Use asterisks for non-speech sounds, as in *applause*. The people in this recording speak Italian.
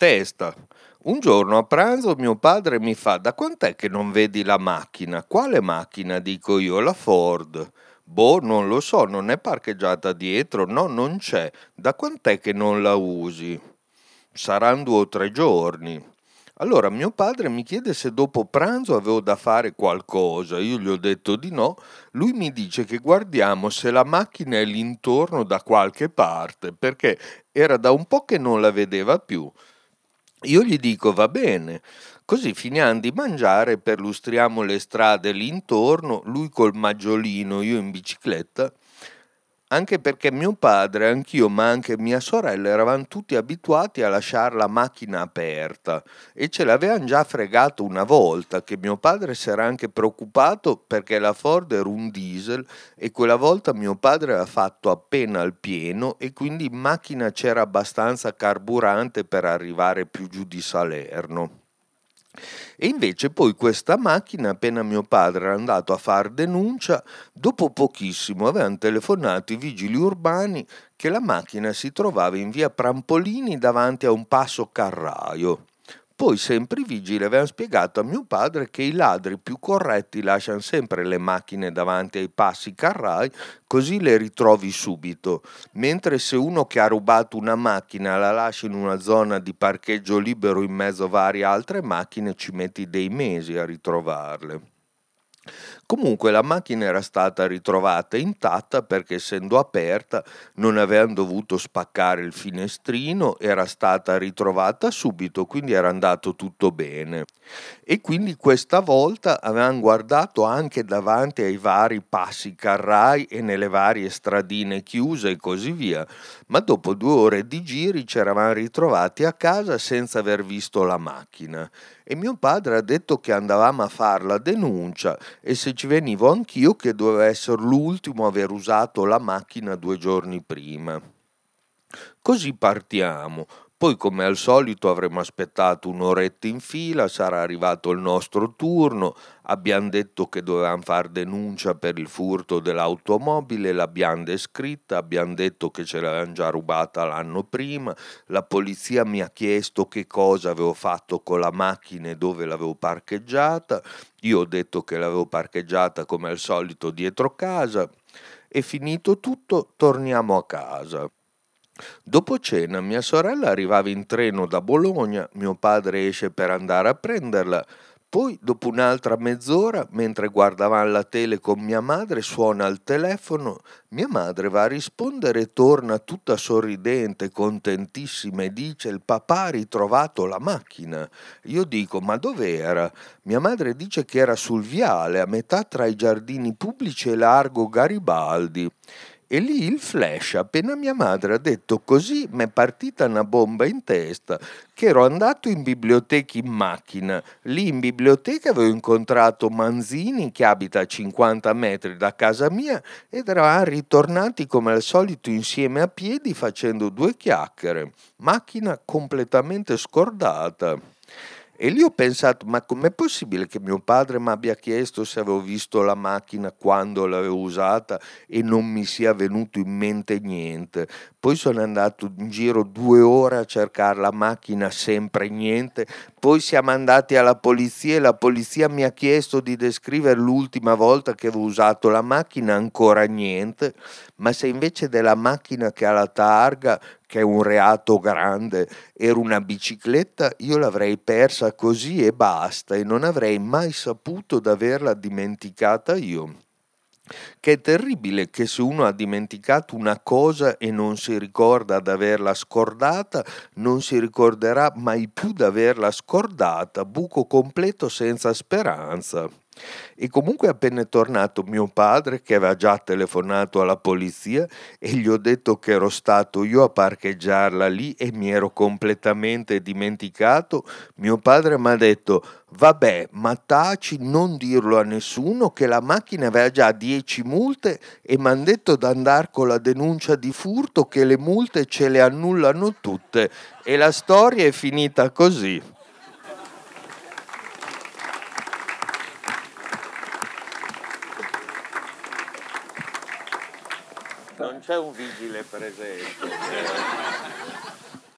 Testa. Un giorno a pranzo mio padre mi fa: Da quant'è che non vedi la macchina? Quale macchina? Dico io, la Ford. Boh, non lo so, non è parcheggiata dietro? No, non c'è. Da quant'è che non la usi? Saranno due o tre giorni. Allora mio padre mi chiede se dopo pranzo avevo da fare qualcosa, io gli ho detto di no, lui mi dice che guardiamo se la macchina è l'intorno da qualche parte, perché era da un po' che non la vedeva più. Io gli dico va bene, così finiamo di mangiare, perlustriamo le strade lì intorno, lui col maggiolino, io in bicicletta, anche perché mio padre, anch'io, ma anche mia sorella eravamo tutti abituati a lasciare la macchina aperta e ce l'avevano già fregato una volta che mio padre si era anche preoccupato perché la Ford era un diesel e quella volta mio padre aveva fatto appena al pieno e quindi in macchina c'era abbastanza carburante per arrivare più giù di Salerno. E invece poi questa macchina, appena mio padre era andato a far denuncia, dopo pochissimo avevano telefonato i vigili urbani che la macchina si trovava in via Prampolini davanti a un passo carraio. Poi sempre i vigili avevano spiegato a mio padre che i ladri più corretti lasciano sempre le macchine davanti ai passi carrai così le ritrovi subito, mentre se uno che ha rubato una macchina la lascia in una zona di parcheggio libero in mezzo a varie altre macchine ci metti dei mesi a ritrovarle. Comunque la macchina era stata ritrovata intatta perché essendo aperta non avevano dovuto spaccare il finestrino, era stata ritrovata subito, quindi era andato tutto bene. E quindi questa volta avevano guardato anche davanti ai vari passi carrai e nelle varie stradine chiuse e così via, ma dopo due ore di giri ci eravamo ritrovati a casa senza aver visto la macchina e mio padre ha detto che andavamo a fare la denuncia e se ci venivo anch'io che doveva essere l'ultimo a aver usato la macchina due giorni prima. Così partiamo, poi come al solito avremo aspettato un'oretta in fila, sarà arrivato il nostro turno, abbiamo detto che dovevamo fare denuncia per il furto dell'automobile, l'abbiamo descritta, abbiamo detto che ce l'avevano già rubata l'anno prima, la polizia mi ha chiesto che cosa avevo fatto con la macchina e dove l'avevo parcheggiata, io ho detto che l'avevo parcheggiata come al solito dietro casa. E finito tutto torniamo a casa. Dopo cena mia sorella arrivava in treno da Bologna, mio padre esce per andare a prenderla, poi dopo un'altra mezz'ora, mentre guardavamo la tele con mia madre, suona il telefono, mia madre va a rispondere e torna tutta sorridente, contentissima e dice il papà ha ritrovato la macchina. Io dico ma dov'era? Mia madre dice che era sul viale, a metà tra i giardini pubblici e largo Garibaldi. E lì il flash, appena mia madre ha detto così, mi è partita una bomba in testa, che ero andato in biblioteca in macchina. Lì in biblioteca avevo incontrato Manzini, che abita a 50 metri da casa mia, ed eravamo ritornati come al solito insieme a piedi facendo due chiacchiere. Macchina completamente scordata. E lì ho pensato, ma com'è possibile che mio padre mi abbia chiesto se avevo visto la macchina quando l'avevo usata e non mi sia venuto in mente niente? Poi sono andato in giro due ore a cercare la macchina, sempre niente. Poi siamo andati alla polizia e la polizia mi ha chiesto di descrivere l'ultima volta che avevo usato la macchina, ancora niente. Ma se invece della macchina che ha la targa che è un reato grande, era una bicicletta, io l'avrei persa così e basta e non avrei mai saputo d'averla dimenticata io. Che è terribile che se uno ha dimenticato una cosa e non si ricorda d'averla scordata, non si ricorderà mai più d'averla scordata, buco completo senza speranza. E comunque appena è tornato mio padre, che aveva già telefonato alla polizia, e gli ho detto che ero stato io a parcheggiarla lì e mi ero completamente dimenticato, mio padre mi ha detto vabbè, ma taci, non dirlo a nessuno che la macchina aveva già 10 multe e mi hanno detto di andare con la denuncia di furto che le multe ce le annullano tutte. E la storia è finita così. Non c'è un vigile presente. *laughs*